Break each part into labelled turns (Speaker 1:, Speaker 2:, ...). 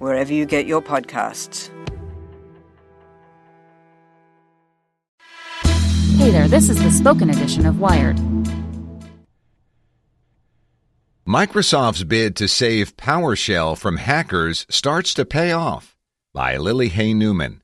Speaker 1: wherever you get your podcasts.
Speaker 2: Hey there, this is the spoken edition of Wired.
Speaker 3: Microsoft's bid to save PowerShell from hackers starts to pay off. By Lily Hay Newman.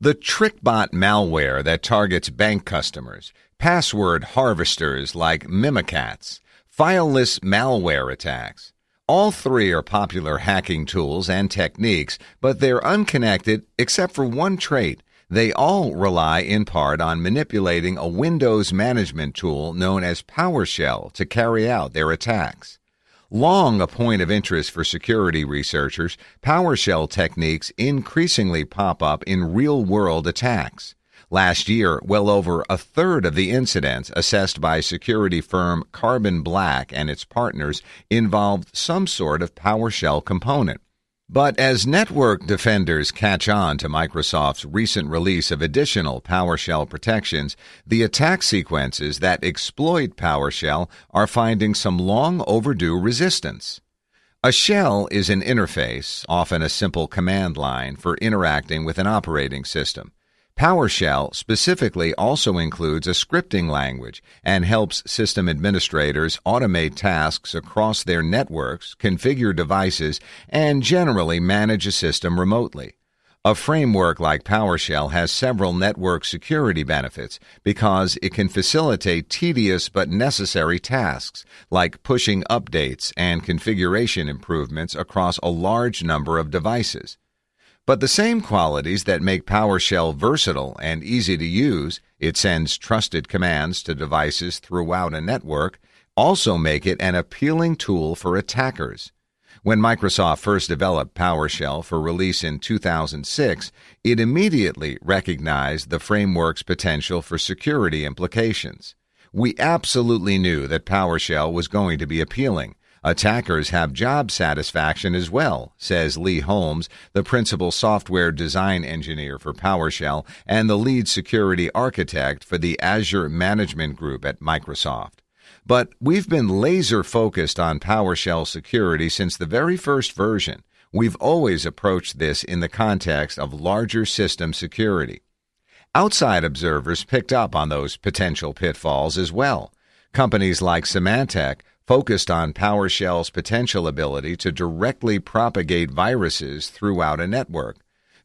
Speaker 3: The TrickBot malware that targets bank customers, password harvesters like Mimikatz, fileless malware attacks, all three are popular hacking tools and techniques, but they're unconnected except for one trait. They all rely in part on manipulating a Windows management tool known as PowerShell to carry out their attacks. Long a point of interest for security researchers, PowerShell techniques increasingly pop up in real world attacks. Last year, well over a third of the incidents assessed by security firm Carbon Black and its partners involved some sort of PowerShell component. But as network defenders catch on to Microsoft's recent release of additional PowerShell protections, the attack sequences that exploit PowerShell are finding some long overdue resistance. A shell is an interface, often a simple command line, for interacting with an operating system. PowerShell specifically also includes a scripting language and helps system administrators automate tasks across their networks, configure devices, and generally manage a system remotely. A framework like PowerShell has several network security benefits because it can facilitate tedious but necessary tasks like pushing updates and configuration improvements across a large number of devices. But the same qualities that make PowerShell versatile and easy to use, it sends trusted commands to devices throughout a network, also make it an appealing tool for attackers. When Microsoft first developed PowerShell for release in 2006, it immediately recognized the framework's potential for security implications. We absolutely knew that PowerShell was going to be appealing Attackers have job satisfaction as well, says Lee Holmes, the principal software design engineer for PowerShell and the lead security architect for the Azure Management Group at Microsoft. But we've been laser focused on PowerShell security since the very first version. We've always approached this in the context of larger system security. Outside observers picked up on those potential pitfalls as well. Companies like Symantec focused on PowerShell's potential ability to directly propagate viruses throughout a network.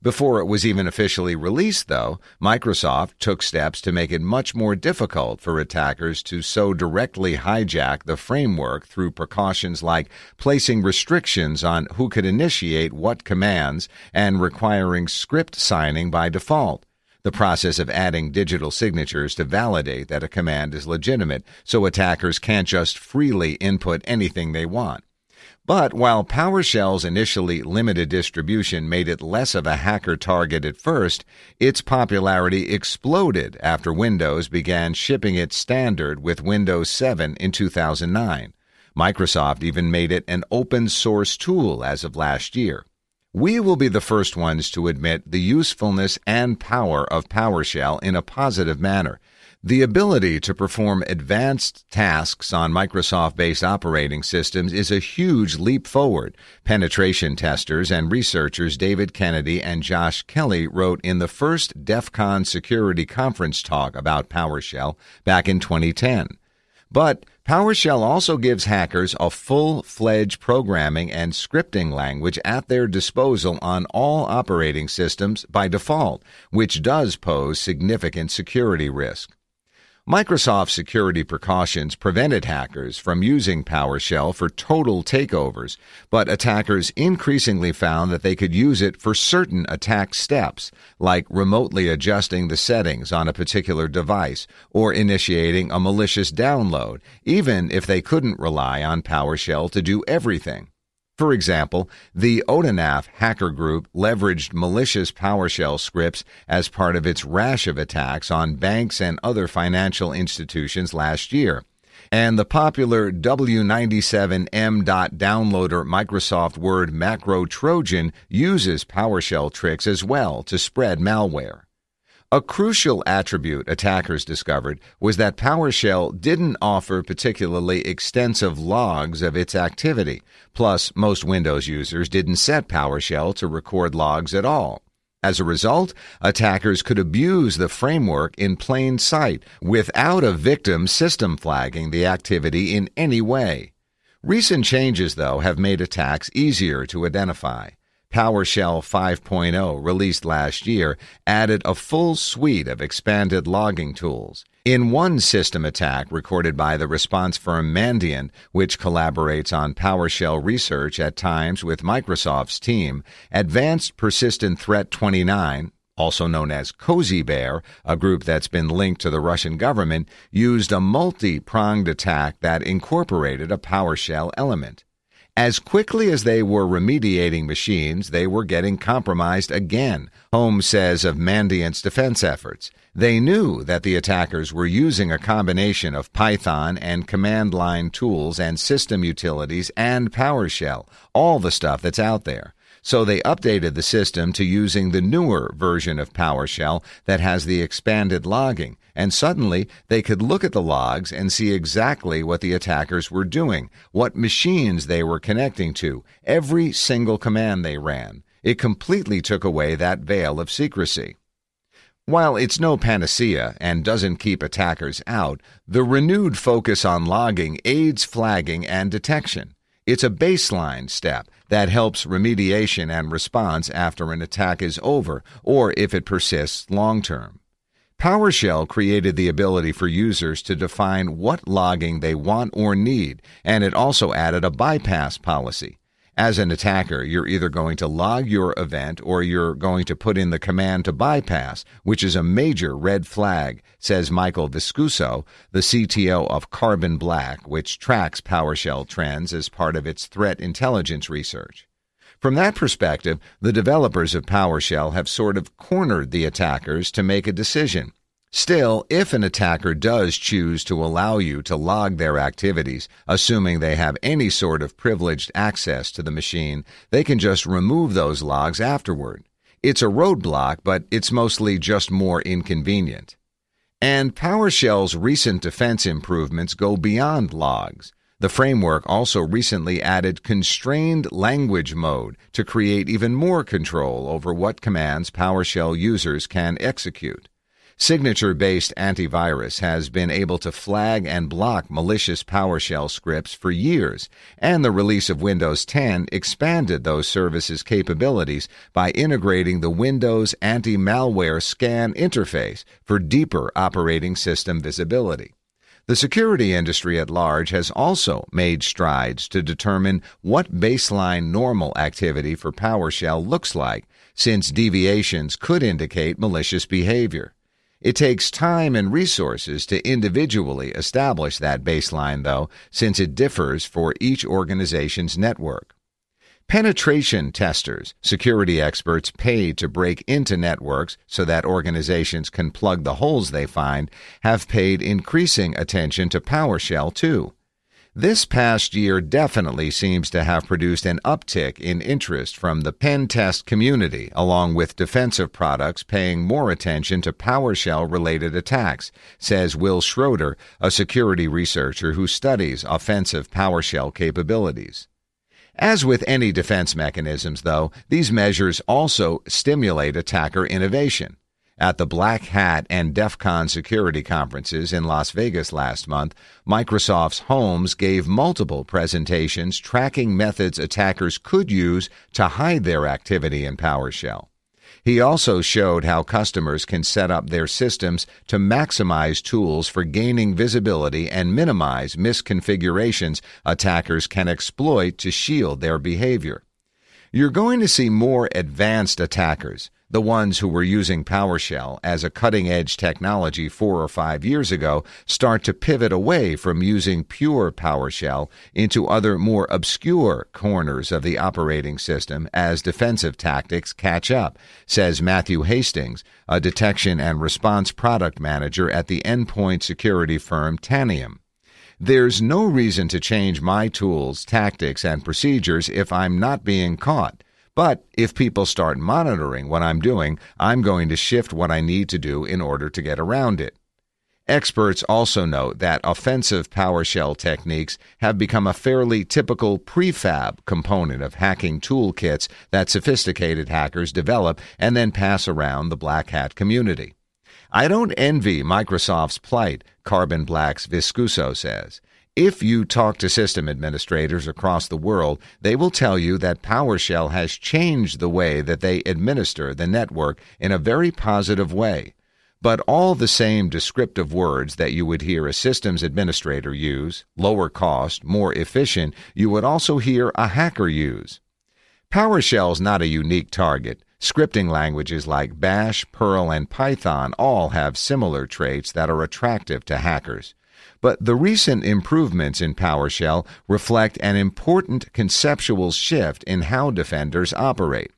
Speaker 3: Before it was even officially released, though, Microsoft took steps to make it much more difficult for attackers to so directly hijack the framework through precautions like placing restrictions on who could initiate what commands and requiring script signing by default the process of adding digital signatures to validate that a command is legitimate so attackers can't just freely input anything they want. But while PowerShell's initially limited distribution made it less of a hacker target at first, its popularity exploded after Windows began shipping it standard with Windows 7 in 2009. Microsoft even made it an open source tool as of last year. We will be the first ones to admit the usefulness and power of PowerShell in a positive manner. The ability to perform advanced tasks on Microsoft based operating systems is a huge leap forward. Penetration testers and researchers David Kennedy and Josh Kelly wrote in the first DEF CON security conference talk about PowerShell back in 2010. But PowerShell also gives hackers a full fledged programming and scripting language at their disposal on all operating systems by default, which does pose significant security risk. Microsoft security precautions prevented hackers from using PowerShell for total takeovers, but attackers increasingly found that they could use it for certain attack steps, like remotely adjusting the settings on a particular device or initiating a malicious download, even if they couldn't rely on PowerShell to do everything. For example, the Odinaff hacker group leveraged malicious PowerShell scripts as part of its rash of attacks on banks and other financial institutions last year. And the popular W97M downloader Microsoft Word macro Trojan uses PowerShell tricks as well to spread malware. A crucial attribute attackers discovered was that PowerShell didn't offer particularly extensive logs of its activity. Plus, most Windows users didn't set PowerShell to record logs at all. As a result, attackers could abuse the framework in plain sight without a victim system flagging the activity in any way. Recent changes, though, have made attacks easier to identify. PowerShell 5.0, released last year, added a full suite of expanded logging tools. In one system attack recorded by the response firm Mandiant, which collaborates on PowerShell research at times with Microsoft's team, Advanced Persistent Threat 29, also known as Cozy Bear, a group that's been linked to the Russian government, used a multi pronged attack that incorporated a PowerShell element. As quickly as they were remediating machines, they were getting compromised again, Holmes says of Mandiant's defense efforts. They knew that the attackers were using a combination of Python and command line tools and system utilities and PowerShell, all the stuff that's out there. So they updated the system to using the newer version of PowerShell that has the expanded logging, and suddenly they could look at the logs and see exactly what the attackers were doing, what machines they were connecting to, every single command they ran. It completely took away that veil of secrecy. While it's no panacea and doesn't keep attackers out, the renewed focus on logging aids flagging and detection. It's a baseline step that helps remediation and response after an attack is over or if it persists long term. PowerShell created the ability for users to define what logging they want or need, and it also added a bypass policy. As an attacker, you're either going to log your event or you're going to put in the command to bypass, which is a major red flag, says Michael Viscuso, the CTO of Carbon Black, which tracks PowerShell trends as part of its threat intelligence research. From that perspective, the developers of PowerShell have sort of cornered the attackers to make a decision. Still, if an attacker does choose to allow you to log their activities, assuming they have any sort of privileged access to the machine, they can just remove those logs afterward. It's a roadblock, but it's mostly just more inconvenient. And PowerShell's recent defense improvements go beyond logs. The framework also recently added constrained language mode to create even more control over what commands PowerShell users can execute. Signature based antivirus has been able to flag and block malicious PowerShell scripts for years, and the release of Windows 10 expanded those services' capabilities by integrating the Windows anti malware scan interface for deeper operating system visibility. The security industry at large has also made strides to determine what baseline normal activity for PowerShell looks like, since deviations could indicate malicious behavior. It takes time and resources to individually establish that baseline, though, since it differs for each organization's network. Penetration testers, security experts paid to break into networks so that organizations can plug the holes they find, have paid increasing attention to PowerShell too. This past year definitely seems to have produced an uptick in interest from the pen test community, along with defensive products paying more attention to PowerShell related attacks, says Will Schroeder, a security researcher who studies offensive PowerShell capabilities. As with any defense mechanisms, though, these measures also stimulate attacker innovation. At the Black Hat and DEF CON security conferences in Las Vegas last month, Microsoft's Holmes gave multiple presentations tracking methods attackers could use to hide their activity in PowerShell. He also showed how customers can set up their systems to maximize tools for gaining visibility and minimize misconfigurations attackers can exploit to shield their behavior. You're going to see more advanced attackers the ones who were using PowerShell as a cutting edge technology four or five years ago start to pivot away from using pure PowerShell into other more obscure corners of the operating system as defensive tactics catch up, says Matthew Hastings, a detection and response product manager at the endpoint security firm Tanium. There's no reason to change my tools, tactics, and procedures if I'm not being caught. But if people start monitoring what I'm doing, I'm going to shift what I need to do in order to get around it. Experts also note that offensive PowerShell techniques have become a fairly typical prefab component of hacking toolkits that sophisticated hackers develop and then pass around the black hat community. I don't envy Microsoft's plight, Carbon Black's Viscuso says. If you talk to system administrators across the world, they will tell you that PowerShell has changed the way that they administer the network in a very positive way. But all the same descriptive words that you would hear a systems administrator use, lower cost, more efficient, you would also hear a hacker use. PowerShell is not a unique target. Scripting languages like Bash, Perl, and Python all have similar traits that are attractive to hackers. But the recent improvements in PowerShell reflect an important conceptual shift in how defenders operate.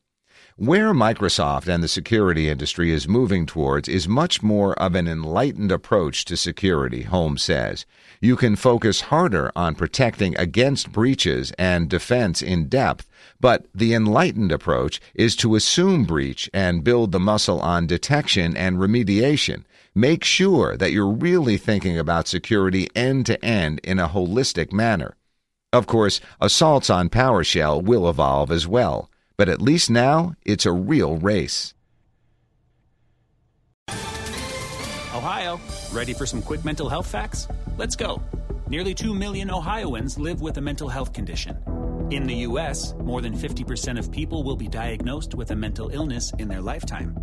Speaker 3: Where Microsoft and the security industry is moving towards is much more of an enlightened approach to security, Holmes says. You can focus harder on protecting against breaches and defense in depth, but the enlightened approach is to assume breach and build the muscle on detection and remediation Make sure that you're really thinking about security end to end in a holistic manner. Of course, assaults on PowerShell will evolve as well, but at least now it's a real race.
Speaker 4: Ohio, ready for some quick mental health facts? Let's go. Nearly 2 million Ohioans live with a mental health condition. In the U.S., more than 50% of people will be diagnosed with a mental illness in their lifetime